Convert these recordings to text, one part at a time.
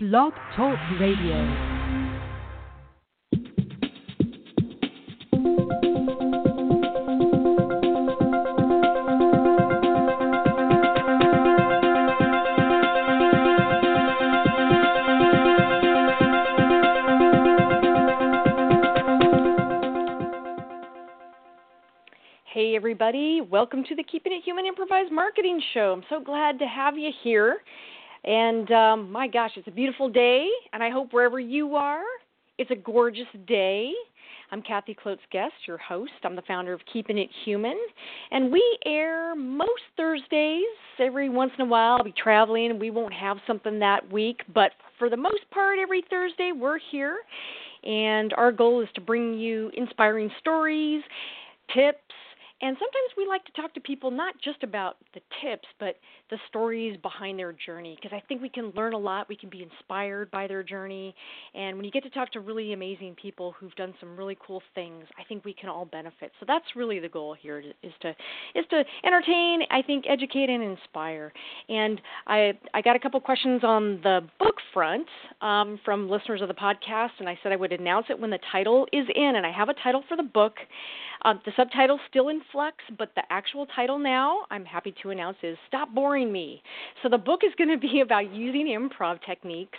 Blog Talk Radio. Hey, everybody. Welcome to the Keeping It Human Improvised Marketing Show. I'm so glad to have you here. And um, my gosh, it's a beautiful day, and I hope wherever you are, it's a gorgeous day. I'm Kathy Klotz Guest, your host. I'm the founder of Keeping It Human, and we air most Thursdays. Every once in a while, I'll be traveling, and we won't have something that week, but for the most part, every Thursday, we're here. And our goal is to bring you inspiring stories, tips, and sometimes we like to talk to people not just about the tips, but the stories behind their journey, because I think we can learn a lot. We can be inspired by their journey. And when you get to talk to really amazing people who've done some really cool things, I think we can all benefit. So that's really the goal here is to is to entertain, I think educate and inspire. And I I got a couple questions on the book front um, from listeners of the podcast, and I said I would announce it when the title is in, and I have a title for the book. Um, the subtitle's still in but the actual title now, I'm happy to announce, is Stop Boring Me. So the book is going to be about using improv techniques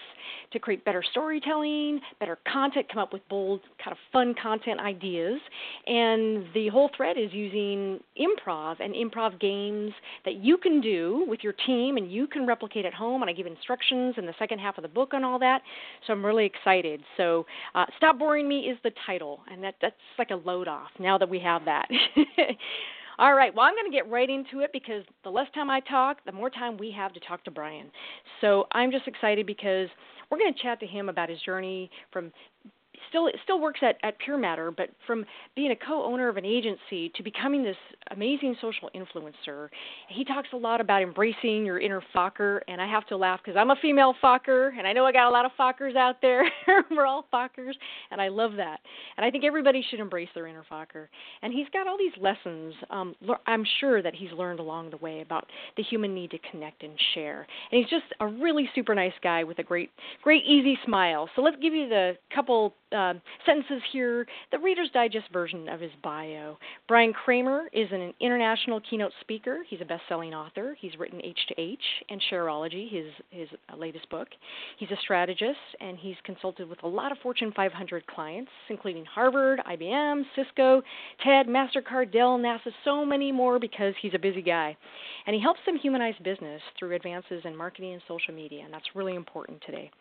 to create better storytelling, better content, come up with bold, kind of fun content ideas. And the whole thread is using improv and improv games that you can do with your team and you can replicate at home. And I give instructions in the second half of the book on all that. So I'm really excited. So uh, Stop Boring Me is the title, and that, that's like a load off now that we have that. All right, well, I'm going to get right into it because the less time I talk, the more time we have to talk to Bryan. So I'm just excited because we're going to chat to him about his journey from still still works at, at Purematter, but from being a co-owner of an agency to becoming this amazing social influencer, he talks a lot about embracing your inner Focker, and I have to laugh because I'm a female Focker, and I know I got a lot of Fockers out there. We're all Fockers, and I love that. And I think everybody should embrace their inner Focker. And he's got all these lessons. Um, I'm sure that he's learned along the way about the human need to connect and share. And he's just a really super nice guy with a great, great easy smile. So let's give you the couple uh, sentences here, the Reader's Digest version of his bio. Bryan Kramer is an international keynote speaker. He's a best-selling author. He's written H to H and Shareology, his his latest book. He's a strategist and he's consulted with a lot of Fortune 500 clients, including Harvard, IBM, Cisco, TED, Mastercard, Dell, NASA, so many more because he's a busy guy. And he helps them humanize business through advances in marketing and social media, and that's really important today.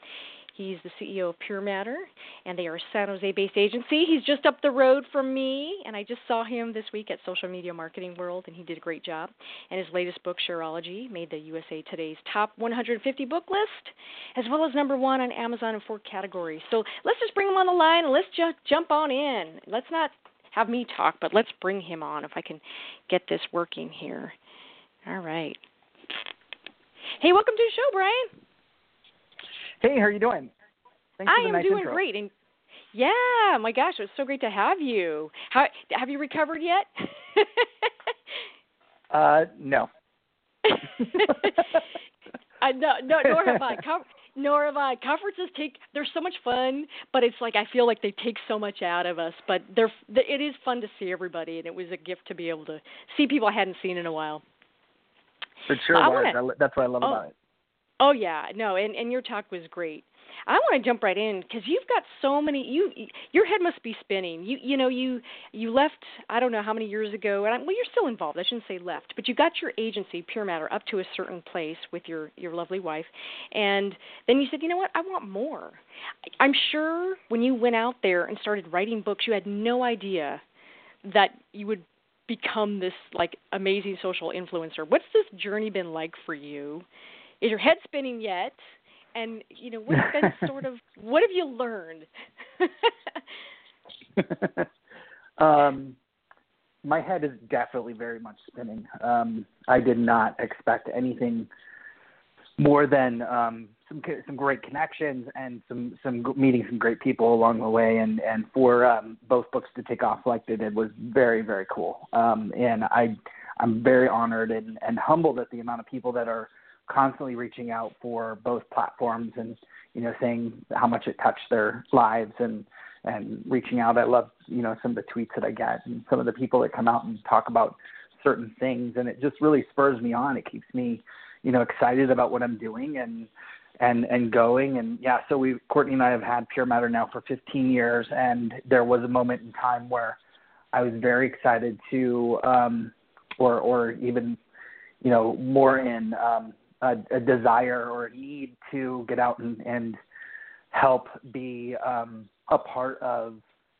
He's the CEO of Purematter, and they are a San Jose based agency. He's just up the road from me, and I just saw him this week at Social Media Marketing World, and he did a great job. And his latest book, Shareology, made the USA Today's top 150 book list, as well as number one on Amazon in four categories. So let's just bring him on the line and let's just jump on in. Let's not have me talk, but let's bring him on if I can get this working here. All right. Hey, welcome to the show, Bryan. Hey, how are you doing? Thanks I am nice doing intro. great. And yeah, my gosh, it was so great to have you. How have you recovered yet? uh, no. uh, no, no, nor have I. Com- nor have I. Conferences take they're so much fun, but it's like I feel like they take so much out of us. But they're it is fun to see everybody, and it was a gift to be able to see people I hadn't seen in a while. It sure I was. wanna, I, that's what I love oh, about it. Oh yeah, no, and and your talk was great. I want to jump right in because you've got so many. You your head must be spinning. You you know you you left I don't know how many years ago, and I, well you're still involved. I shouldn't say left, but you got your agency Purematter up to a certain place with your your lovely wife, and then you said, you know what, I want more. I'm sure when you went out there and started writing books, you had no idea that you would become this like amazing social influencer. What's this journey been like for you? Is your head spinning yet? And you know, what's been sort of what have you learned? um, my head is definitely very much spinning. Um, I did not expect anything more than um, some some great connections and some some meeting some great people along the way, and and for um, both books to take off like they did was very very cool. Um, and I I'm very honored and, and humbled at the amount of people that are constantly reaching out for both platforms and you know saying how much it touched their lives and and reaching out. I love you know some of the tweets that I get and some of the people that come out and talk about certain things, and it just really spurs me on. It keeps me you know excited about what I'm doing and and and going and yeah so we courtney and i have had Purematter now for 15 years and there was a moment in time where i was very excited to um or or even you know more in um a, a desire or a need to get out and and help be um a part of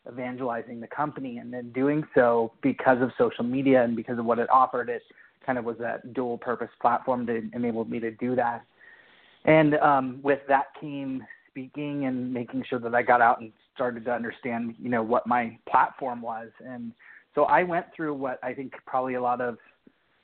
evangelizing the company and then doing so because of social media and because of what it offered it kind of was that dual purpose platform that enabled me to do that and um, with that came speaking and making sure that I got out and started to understand, you know, what my platform was. And so I went through what I think probably a lot of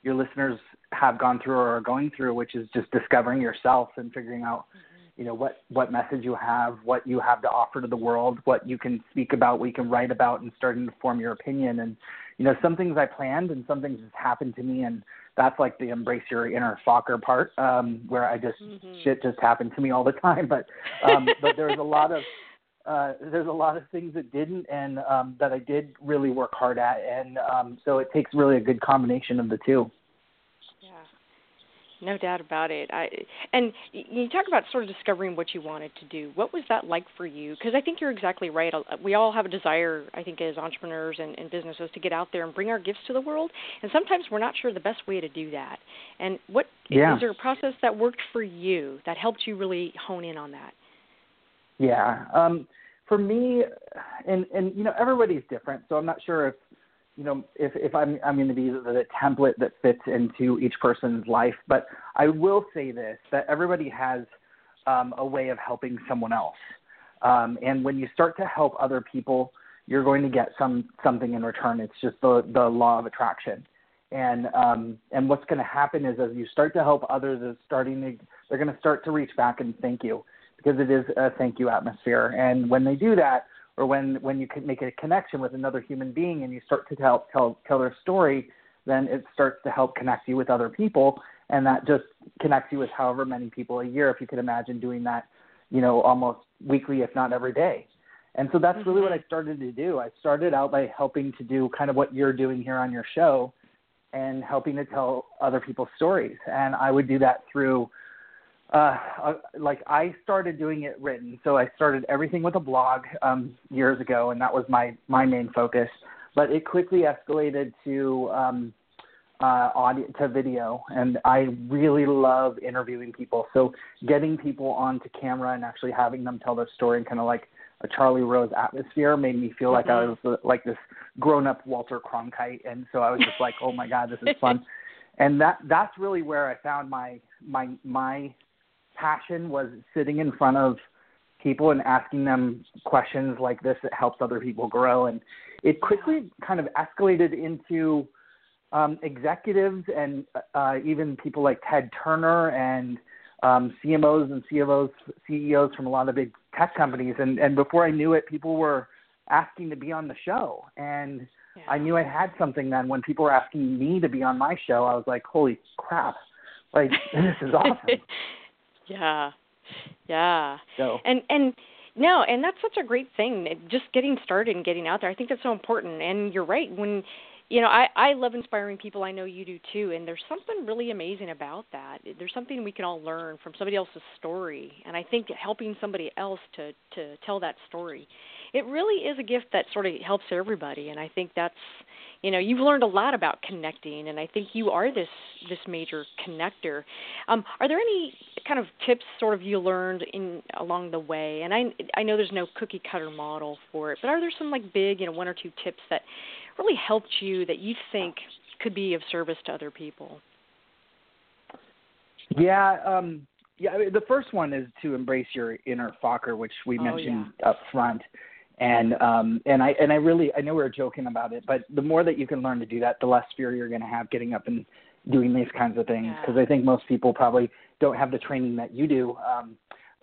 your listeners have gone through or are going through, which is just discovering yourself and figuring out, mm-hmm. you know, what what message you have, what you have to offer to the world, what you can speak about, what you can write about, and starting to form your opinion. And you know, some things I planned and some things just happened to me, and that's like the embrace your inner Focker part, um, where I just mm-hmm. shit just happened to me all the time. But um, but there's a lot of uh, there's a lot of things that didn't, and um, that I did really work hard at, and um, so it takes really a good combination of the two. Yeah, No doubt about it. I and you talk about sort of discovering what you wanted to do. What was that like for you? Because I think you're exactly right. We all have a desire, I think, as entrepreneurs and, and businesses, to get out there and bring our gifts to the world. And sometimes we're not sure the best way to do that. And what yeah. is there a process that worked for you that helped you really hone in on that? Yeah. Um, for me, and and you know everybody's different, so I'm not sure if you know, if, if I'm, I'm going to be the, the template that fits into each person's life. But I will say this, that everybody has um, a way of helping someone else. Um, and when you start to help other people, you're going to get some something in return. It's just the, the law of attraction. And um, and what's going to happen is as you start to help others, is starting to they're going to start to reach back and thank you because it is a thank you atmosphere. And when they do that, or when when you can make a connection with another human being and you start to tell tell tell their story, then it starts to help connect you with other people, and that just connects you with however many people a year. If you could imagine doing that, you know, almost weekly, if not every day. And so that's really what mm-hmm. I started to do. I started out by helping to do kind of what you're doing here on your show and helping to tell other people's stories. And I would do that through uh, uh, like I started doing it written. So I started everything with a blog um, years ago, and that was my my main focus. But it quickly escalated to um, uh, audio to video, and I really love interviewing people. So getting people onto camera and actually having them tell their story, and kind of like a Charlie Rose atmosphere, made me feel like mm-hmm. I was like this grown up Walter Cronkite, and so I was just like, oh my god, this is fun. and that that's really where I found my my my passion was sitting in front of people and asking them questions like this that helps other people grow. And it quickly kind of escalated into um, executives and uh, even people like Ted Turner and um, CMOs and CFOs, CEOs from a lot of big tech companies. And, and before I knew it, people were asking to be on the show. And yeah. I knew I had something then when people were asking me to be on my show. I was like, holy crap. Like, this is awesome. Yeah. Yeah. So. And and no, and that's such a great thing. Just getting started and getting out there. I think that's so important. And you're right. When you know, I I love inspiring people. I know you do too. And there's something really amazing about that. There's something we can all learn from somebody else's story. And I think helping somebody else to to tell that story, it really is a gift that sort of helps everybody. And I think that's you know you've learned a lot about connecting and i think you are this this major connector um, are there any kind of tips sort of you learned in along the way and i i know there's no cookie cutter model for it but are there some like big you know one or two tips that really helped you that you think could be of service to other people yeah um yeah I mean, the first one is to embrace your inner Focker, which we oh, mentioned yeah. up front and um and i and i really i know we were joking about it but the more that you can learn to do that the less fear you're going to have getting up and doing these kinds of things because yeah. i think most people probably don't have the training that you do um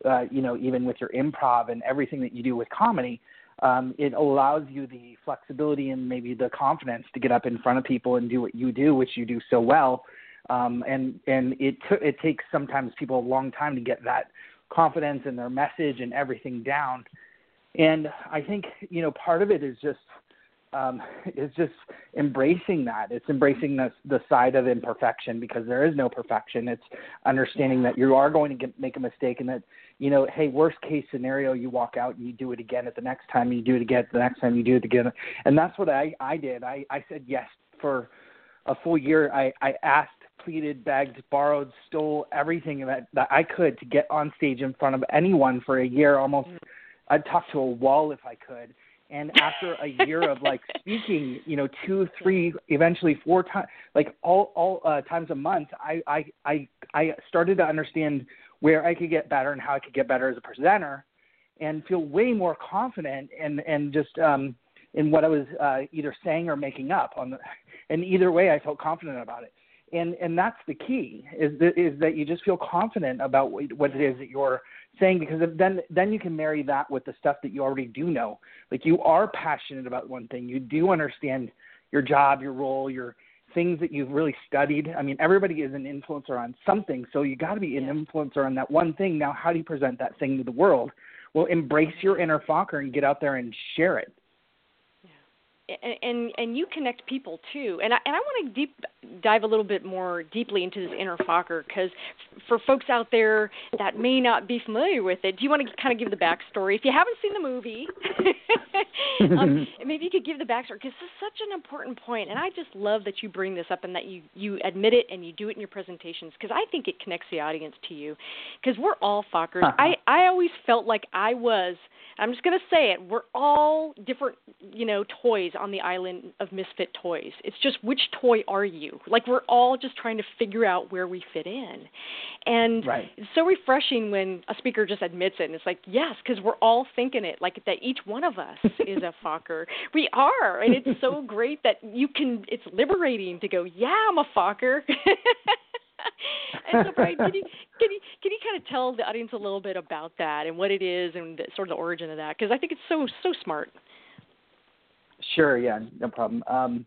uh you know even with your improv and everything that you do with comedy um it allows you the flexibility and maybe the confidence to get up in front of people and do what you do which you do so well um, and and it t- it takes sometimes people a long time to get that confidence and their message and everything down. And I think you know part of it is just um, is just embracing that. It's embracing the the side of imperfection because there is no perfection. It's understanding that you are going to get, make a mistake and that you know, hey, worst case scenario, you walk out and you do it again at the next time, you do it again the next time, you do it again, and that's what I I did. I I said yes for a full year. I I asked, pleaded, begged, borrowed, stole everything that that I could to get on stage in front of anyone for a year. Almost, I'd talk to a wall if I could. And after a year of like speaking, you know, two, three, eventually four times, like all all uh, times a month, I I I I started to understand where I could get better and how I could get better as a presenter and feel way more confident and and just um in what I was uh, either saying or making up on the and either way I felt confident about it and and that's the key is that is that you just feel confident about what, what it is that you're saying because then then you can marry that with the stuff that you already do know like you are passionate about one thing you do understand your job your role your things that you've really studied. I mean, everybody is an influencer on something, so you got to be an influencer on that one thing. Now, how do you present that thing to the world? Well, embrace your inner Focker and get out there and share it and and, and you connect people too. And I and I want to deep dive a little bit more deeply into this inner Focker because for folks out there that may not be familiar with it, do you want to kind of give the backstory? If you haven't seen the movie, um, maybe you could give the backstory because this is such an important point, and I just love that you bring this up and that you you admit it and you do it in your presentations because I think it connects the audience to you because we're all Fockers. Uh-huh. I I always felt like I was I'm just going to say it. We're all different, you know, toys on the island of misfit toys. It's just which toy are you? Like we're all just trying to figure out where we fit in. And right. it's so refreshing when a speaker just admits it and it's like, "Yes, because we're all thinking it like that each one of us is a Focker. We are. And it's so great that you can it's liberating to go, "Yeah, I'm a Focker." and so, Bryan, can you can you can you kind of tell the audience a little bit about that and what it is and the, sort of the origin of that? Because I think it's so so smart. Sure. Yeah. No problem. Um,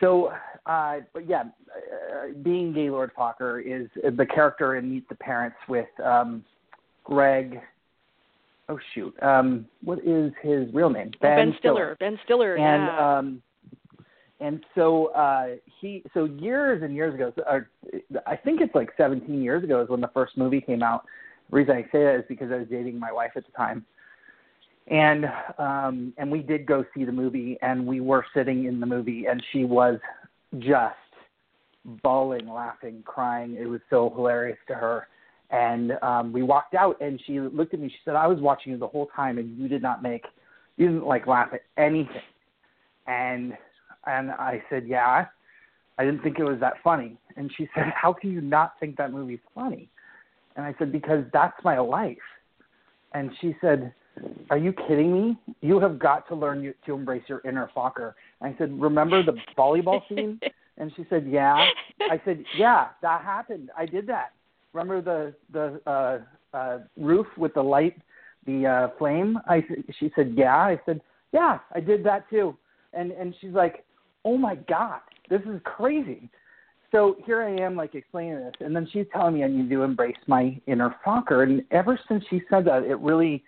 so, uh, but yeah, uh, being Gaylord Focker is the character in Meet the Parents with um, Greg. Oh shoot, um, what is his real name? Ben, ben Stiller. Stiller. Ben Stiller. And yeah. um, and so uh, he so years and years ago, uh, I think it's like 17 years ago is when the first movie came out. The reason I say that is because I was dating my wife at the time, and um, and we did go see the movie, and we were sitting in the movie, and she was just bawling, laughing, crying. It was so hilarious to her. And um, we walked out, and she looked at me. She said, "I was watching you the whole time, and you did not make, you didn't like laugh at anything." And and I said, Yeah. I didn't think it was that funny. And she said, How can you not think that movie's funny? And I said, Because that's my life. And she said, Are you kidding me? You have got to learn to embrace your inner Focker. And I said, Remember the volleyball scene? And she said, Yeah. I said, Yeah, that happened. I did that. Remember the the uh, uh, roof with the light, the uh, flame? I she said, Yeah. I said, Yeah, I did that too and and she's like, "Oh my god, this is crazy." So here I am, like explaining this, and then she's telling me I need to embrace my inner Focker. And ever since she said that, it really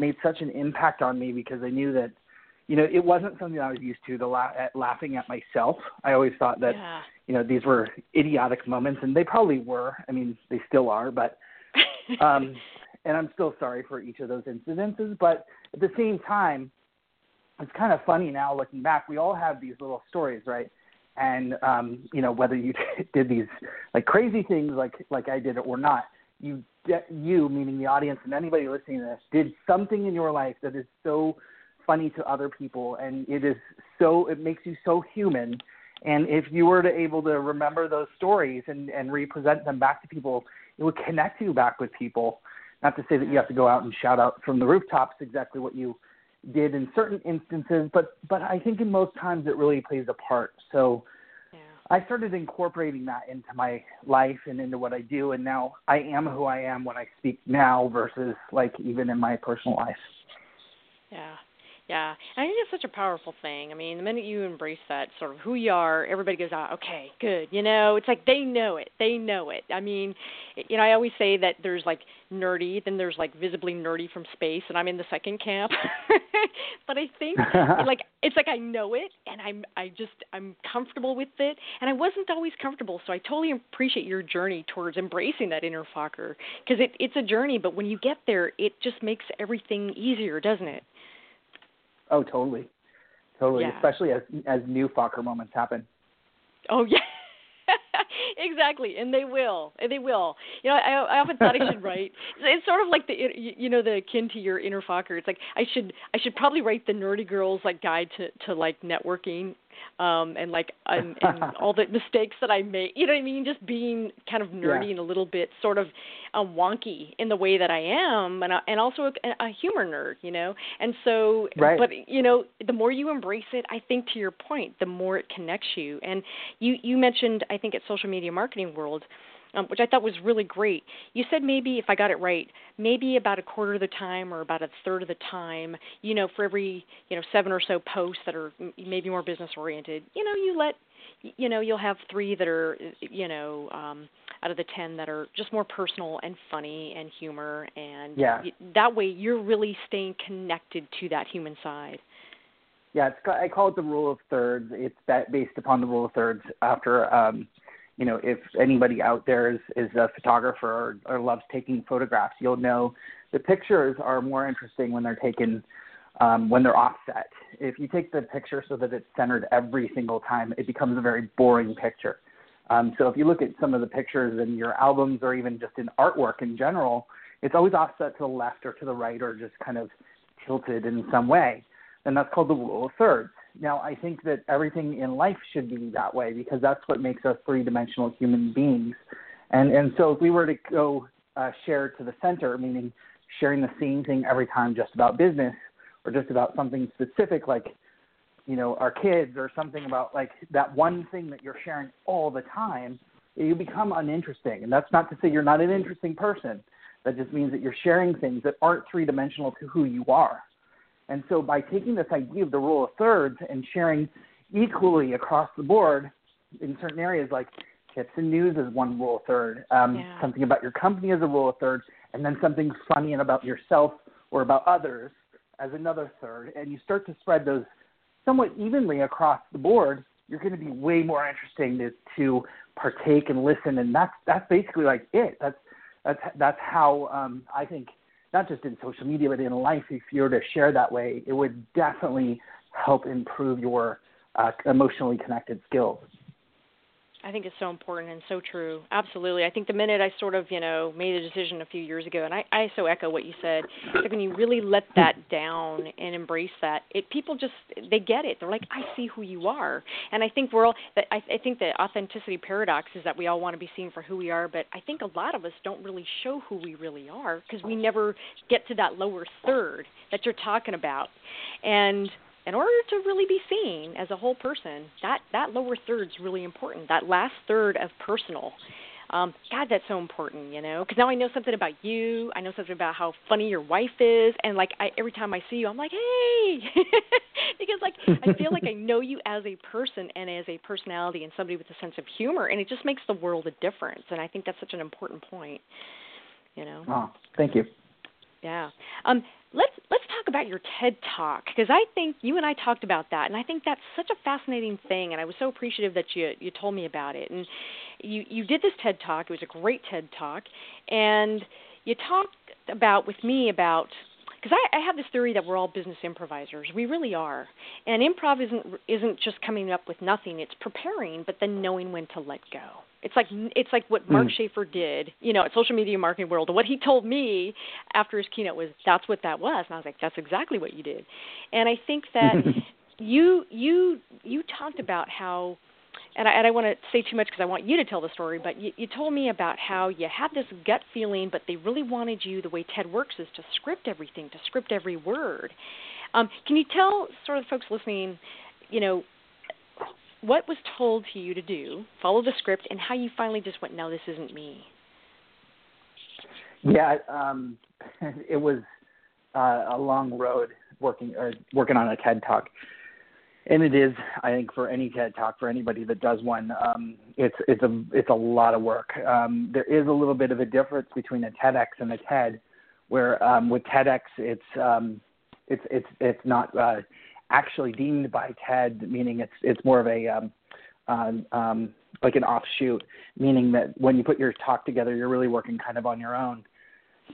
made such an impact on me because I knew that, you know, it wasn't something I was used to. The la- at laughing at myself. I always thought that, yeah. you know, these were idiotic moments, and they probably were. I mean, they still are, but. um and I'm still sorry for each of those incidences, but at the same time, it's kind of funny now looking back. We all have these little stories, right? And um, you know whether you did these like crazy things like like I did it or not, you you meaning the audience and anybody listening to this did something in your life that is so funny to other people, and it is so it makes you so human. And if you were to able to remember those stories and and represent them back to people, it would connect you back with people. Not to say that you have to go out and shout out from the rooftops exactly what you did in certain instances, but but I think in most times it really plays a part. So. I started incorporating that into my life and into what I do, and now I am who I am when I speak now versus like even in my personal life. Yeah. Yeah, and I think it's such a powerful thing. I mean, the minute you embrace that sort of who you are, everybody goes, "Ah, okay, good." You know, it's like they know it. They know it. I mean, you know, I always say that there's like nerdy, then there's like visibly nerdy from space, and I'm in the second camp. but I think like it's like I know it, and I'm I just I'm comfortable with it, and I wasn't always comfortable, so I totally appreciate your journey towards embracing that inner Focker because it it's a journey, but when you get there, it just makes everything easier, doesn't it? Oh, totally, totally. Yeah. Especially as as new Focker moments happen. Oh yeah. exactly, and they will, and they will. You know, I, I often thought I should write. It's sort of like the, you know, the akin to your inner Focker. It's like I should, I should probably write the nerdy girls like guide to to like networking, um, and like and, and all the mistakes that I make. You know what I mean? Just being kind of nerdy Yeah. and a little bit sort of um, wonky in the way that I am, and I- and also a, a humor nerd. You know, and so, Right. but you know, the more you embrace it, I think to your point, the more it connects you. And you you mentioned, I think, at social media marketing world. Um, which I thought was really great. You said maybe, if I got it right, maybe about a quarter of the time or about a third of the time, you know, for every you know seven or so posts that are m- maybe more business oriented, you know, you let you know you'll have three that are you know um out of the 10 that are just more personal and funny and humor and Yeah. y- that way you're really staying connected to that human side Yeah, it's I call it the rule of thirds. It's that based upon the rule of thirds. After, um, you know, if anybody out there is is a photographer or, or loves taking photographs, you'll know the pictures are more interesting when they're taken um, when they're offset. If you take the picture so that it's centered every single time, it becomes a very boring picture. Um, so if you look at some of the pictures in your albums or even just in artwork in general, it's always offset to the left or to the right or just kind of tilted in some way and that's called the rule of thirds. Now, I think that everything in life should be that way because that's what makes us three-dimensional human beings. And and so if we were to go uh, share to the center, meaning sharing the same thing every time, just about business or just about something specific, like you know our kids or something about like that one thing that you're sharing all the time, you become uninteresting. And that's not to say you're not an interesting person. That just means that you're sharing things that aren't three-dimensional to who you are. And so by taking this idea of the rule of thirds and sharing equally across the board in certain areas like tips and news is one rule of third, um, Yeah. something about your company is a rule of third, and then something funny and about yourself or about others as another third, and you start to spread those somewhat evenly across the board, you're going to be way more interesting to, to partake and listen, and that's that's basically like it. That's that's that's how um, I think not just in social media but in life. If you were to share that way, it would definitely help improve your uh, emotionally connected skills. I think it's so important and so true. Absolutely. I think the minute I sort of, you know, made a decision a few years ago, and I, I so echo what you said. Like when you really let that down and embrace that, it people just they get it. They're like, I see who you are. And I think we're all. that I, I think the authenticity paradox is that we all want to be seen for who we are, but I think a lot of us don't really show who we really are because we never get to that lower third that you're talking about. And in order to really be seen as a whole person, that that lower third's really important. That last third of personal. Um, God, that's so important, you know, because now I know something about you. I know something about how funny your wife is, and like I, every time I see you, I'm like, hey, because like I feel like I know you as a person and as a personality and somebody with a sense of humor, and it just makes the world a difference. And I think that's such an important point, you know. Oh, thank you. Yeah. Um, let's let's talk about your TED Talk because I think you and I talked about that, and I think that's such a fascinating thing, and I was so appreciative that you you told me about it. And you you did this TED Talk. It was a great TED Talk, and you talked about with me about because I, I have this theory that we're all business improvisers. We really are, and improv isn't isn't just coming up with nothing. It's preparing, but then knowing when to let go. It's like it's like what Mark Mm. Schaefer did, you know, at Social Media Marketing World. And what he told me after his keynote was that's what that was, and I was like, that's exactly what you did. And I think that you you you talked about how and I, and I want to say too much because I want you to tell the story, but you, you told me about how you had this gut feeling, but they really wanted you, the way TED works is to script everything, to script every word. Um, can you tell sort of folks listening, you know, what was told to you to do, follow the script, and how you finally just went, no, this isn't me? Yeah, um, it was uh, a long road working or working on a TED talk, and it is I think for any TED talk for anybody that does one, um, it's it's a it's a lot of work. Um, there is a little bit of a difference between a TEDx and a TED, where um, with TEDx it's um, it's it's it's not uh, actually deemed by TED, meaning it's it's more of a um, um, um, like an offshoot, meaning that when you put your talk together, you're really working kind of on your own.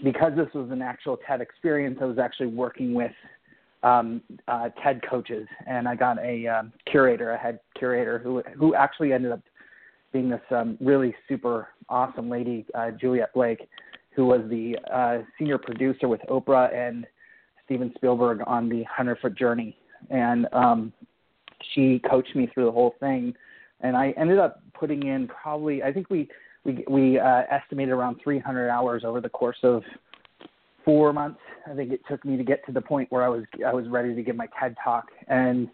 Because this was an actual TED experience, I was actually working with um, uh, TED coaches, and I got a um, curator, a head curator, who who actually ended up being this um, really super awesome lady, uh, Juliet Blake, who was the uh, senior producer with Oprah and Steven Spielberg on the Hundred Foot Journey, and um, she coached me through the whole thing. And I ended up putting in probably, I think we we we uh, estimated around 300 hours over the course of four months. I think it took me to get to the point where I was I was ready to give my TED talk, and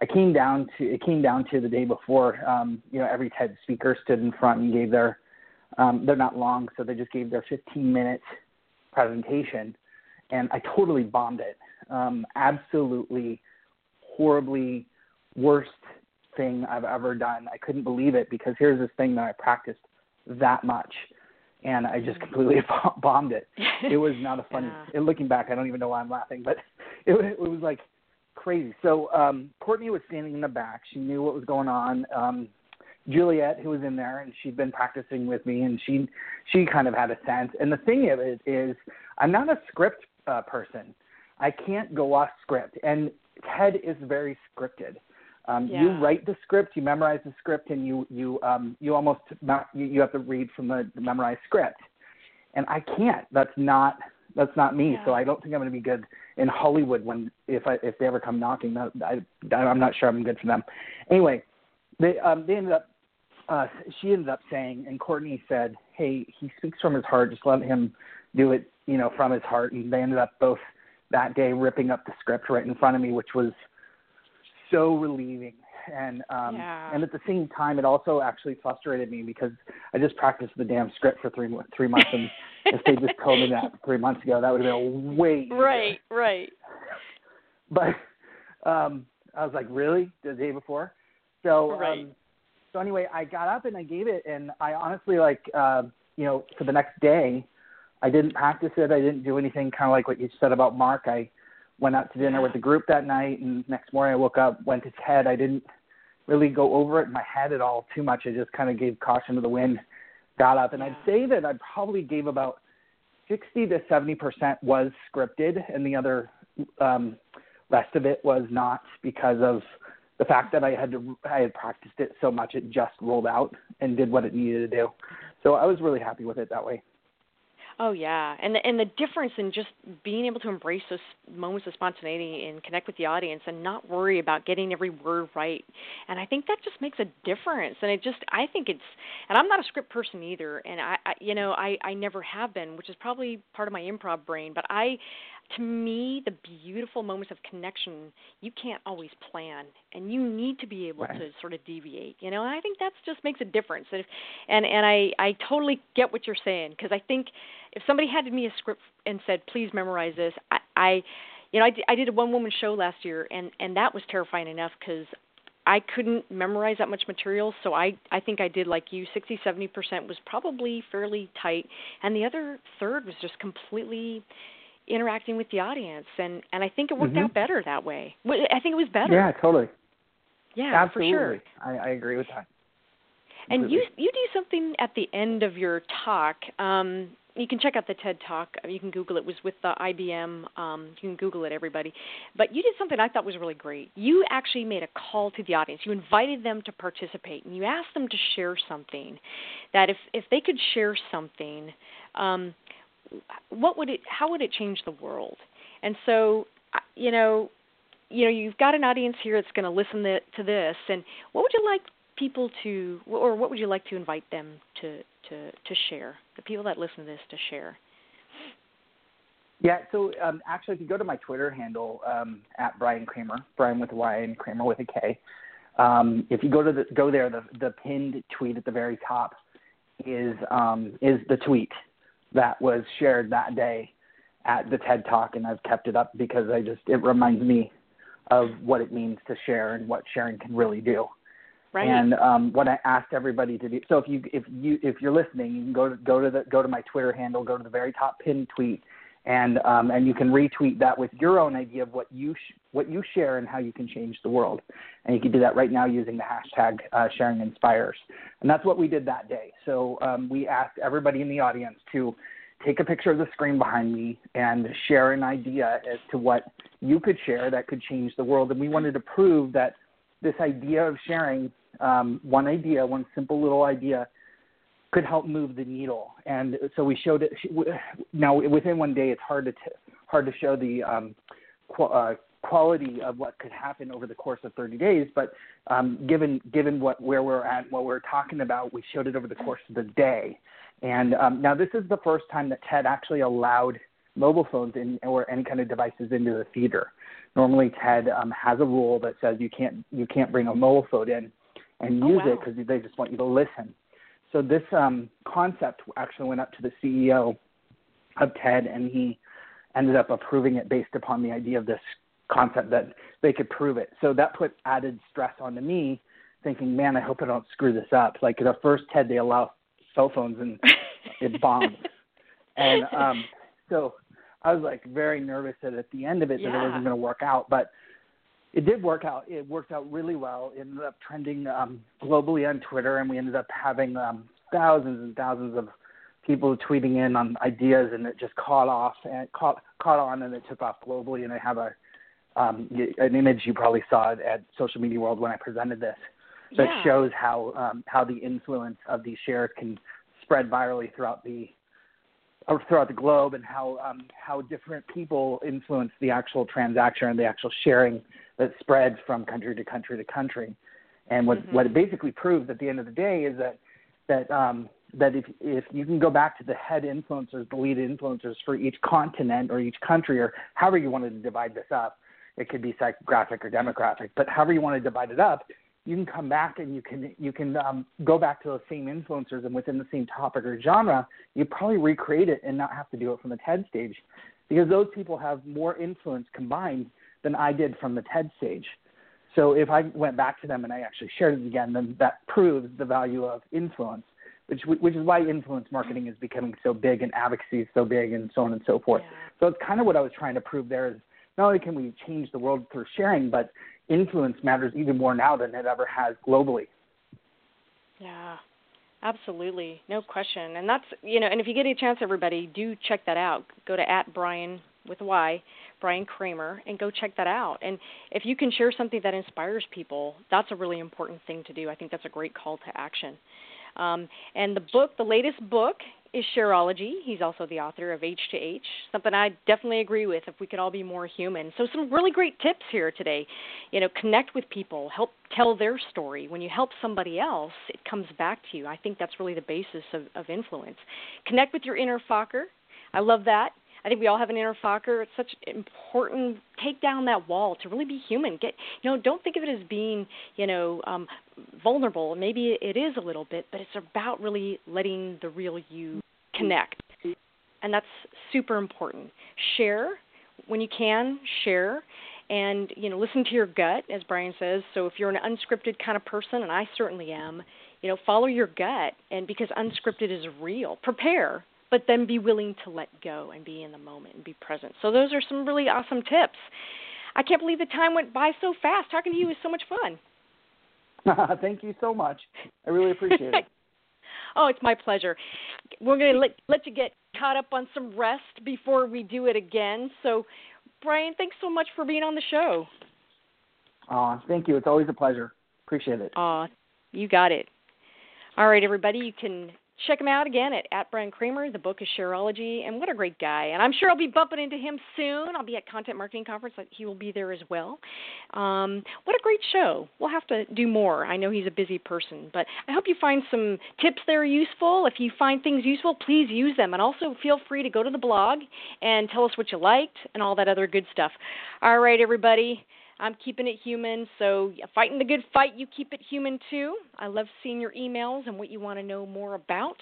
I came down to it came down to the day before. Um, you know, every TED speaker stood in front and gave their um, they're not long, so they just gave their 15 minute presentation, and I totally bombed it. Um, absolutely horribly worst thing I've ever done. I couldn't believe it because here's this thing that I practiced that much and I just completely bombed it. It was not a funny. yeah. And looking back, I don't even know why I'm laughing, but it, it was like crazy. So um, Courtney was standing in the back. She knew what was going on. Um, Juliet, who was in there, and she'd been practicing with me, and she she kind of had a sense. And the thing of it is, I'm not a script uh, person. I can't go off script, and TED is very scripted. Um, yeah. You write the script, you memorize the script, and you you um, you almost you, you have to read from the, the memorized script. And I can't. That's not that's not me. Yeah. So I don't think I'm going to be good in Hollywood when if I if they ever come knocking. That, I I'm not sure I'm good for them. Anyway, they um they ended up uh she ended up saying and Courtney said, "Hey, he speaks from his heart. Just let him do it, you know, from his heart." And they ended up both that day ripping up the script right in front of me, which was so relieving and um yeah. and at the same time it also actually frustrated me because I just practiced the damn script for three three months and if they just told me that three months ago that would have been a way easier. right right but um I was like really the day before so right. um so anyway I got up and I gave it and I honestly like uh you know for the next day I didn't practice it I didn't do anything kind of like what you said about Mark I went out to dinner with the group that night, and next morning I woke up, went to TED. I didn't really go over it in my head at all too much. I just kind of gave caution to the wind, got up, and yeah. I'd say that I probably gave about 60 to 70 percent was scripted, and the other um, rest of it was not because of the fact that I had to I had practiced it so much it just rolled out and did what it needed to do. So I was really happy with it that way. Oh yeah, and the, and the difference in just being able to embrace those moments of spontaneity and connect with the audience and not worry about getting every word right, and I think that just makes a difference. And it just I think it's and I'm not a script person either, and I, I you know I I never have been, which is probably part of my improv brain. But I to me, the beautiful moments of connection you can't always plan, and you need to be able right. to sort of deviate. You know, and I think that just makes a difference. And if, and and I I totally get what you're saying because I think if somebody handed me a script and said, "Please memorize this," I, I you know, I, I did a one woman show last year, and and that was terrifying enough because I couldn't memorize that much material, so I I think I did like you, 60 70% was probably fairly tight, and the other third was just completely interacting with the audience and and I think it worked mm-hmm. out better that way. I think it was better. Yeah, totally. Yeah, Absolutely. for sure. I, I agree with that. And you you do something at the end of your talk. Um, you can check out the TED Talk. You can Google it. it was with the IBM. Um, you can Google it, everybody. But you did something I thought was really great. You actually made a call to the audience. You invited them to participate, and you asked them to share something. That if if they could share something, um, what would it how would it change the world and so you know you know you've got an audience here that's going to listen to this and what would you like people to or what would you like to invite them to to to share the people that listen to this to share yeah, so um, actually, if you go to my Twitter handle um, at Bryan Kramer, Bryan with a Y and Kramer with a K, um, if you go to the go there, the the pinned tweet at the very top is um, is the tweet that was shared that day. at the TED Talk, and I've kept it up because I just it reminds me of what it means to share and what sharing can really do. Right. And um, what I asked everybody to do. So if you if you if you're listening, you can go to go to the go to my Twitter handle, go to the very top pinned tweet, and um, and you can retweet that with your own idea of what you sh- what you share and how you can change the world. And you can do that right now using the hashtag uh, Sharing Inspires. And that's what we did that day. So um, we asked everybody in the audience to take a picture of the screen behind me and share an idea as to what you could share that could change the world. And we wanted to prove that this idea of sharing um, one idea, one simple little idea, could help move the needle. And so we showed it. Now within one day, it's hard to t- hard to show the um, qu- uh, quality of what could happen over the course of 30 days. But um, given given what where we're at, what we're talking about, we showed it over the course of the day. And um, now this is the first time that TED actually allowed mobile phones in, or any kind of devices into the theater. Normally, TED um, has a rule that says you can't you can't bring a mobile phone in and oh, use wow. it because they just want you to listen. So this um, concept actually went up to the CEO of TED, and he ended up approving it based upon the idea of this concept that they could prove it. So that put added stress onto me, thinking, man, I hope I don't screw this up. Like the first TED, they allow cell phones, and it bombed. and um, so I was like very nervous that at the end of it yeah. that it wasn't going to work out, but it did work out. It worked out really well. It ended up trending um, globally on Twitter, and we ended up having um, thousands and thousands of people tweeting in on ideas, and it just caught off and caught caught on, and it took off globally. And I have a um, an image you probably saw at Social Media World when I presented this that yeah. shows how um, how the influence of these shares can spread virally throughout the throughout the globe, and how um, how different people influence the actual transaction and the actual sharing that spreads from country to country to country. And what mm-hmm. what it basically proves at the end of the day is that that um, that if if you can go back to the head influencers, the lead influencers for each continent or each country or however you wanted to divide this up, it could be psychographic or demographic, but however you want to divide it up, you can come back and you can you can um, go back to those same influencers and within the same topic or genre, you probably recreate it and not have to do it from the TED stage, because those people have more influence combined than I did from the TED stage. So if I went back to them and I actually shared it again, then that proves the value of influence, which which is why influence marketing is becoming so big and advocacy is so big and so on and so forth. Yeah. So it's kind of what I was trying to prove there is not only can we change the world through sharing, but influence matters even more now than it ever has globally. Yeah. Absolutely, no question, and that's you know, and if you get a chance, everybody do check that out. Go to at Bryan with Y, Bryan Kramer, and go check that out. And if you can share something that inspires people, that's a really important thing to do. I think that's a great call to action. Um, and the book, the latest book, is Shareology. He's also the author of H to H, something I definitely agree with. If we could all be more human, so some really great tips here today. You know, connect with people, help tell their story. When you help somebody else, it comes back to you. I think that's really the basis of, of influence. Connect with your inner Focker. I love that. I think we all have an inner Focker. It's such important. Take down that wall to really be human. Get you know, don't think of it as being you know um, vulnerable. Maybe it is a little bit, but it's about really letting the real you connect, and that's super important. Share when you can. Share. And you know, listen to your gut, as Bryan says. So if you're an unscripted kind of person, and I certainly am, you know, follow your gut, and because unscripted is real, prepare but then be willing to let go and be in the moment and be present. So those are some really awesome tips. I can't believe the time went by so fast. Talking to you was so much fun. Thank you so much. I really appreciate it. oh, it's my pleasure. We're going to let let you get caught up on some rest before we do it again. So, Bryan, thanks so much for being on the show. Aw, thank you. It's always a pleasure. Appreciate it. Aw, you got it. All right, everybody, you can check him out again at, at Bryan Kramer. The book is Shareology, and what a great guy. And I'm sure I'll be bumping into him soon. I'll be at Content Marketing Conference. He will be there as well. Um, what a great show. We'll have to do more. I know he's a busy person, but I hope you find some tips that are useful. If you find things useful, please use them. And also feel free to go to the blog and tell us what you liked and all that other good stuff. All right, everybody. I'm keeping it human. So, fighting the good fight, you keep it human too. I love seeing your emails and what you want to know more about.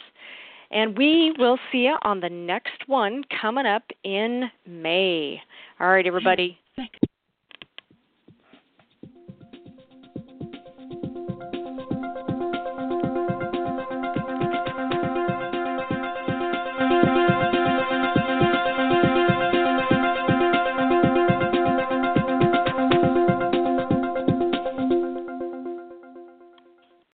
And we will see you on the next one coming up in May. All right, everybody.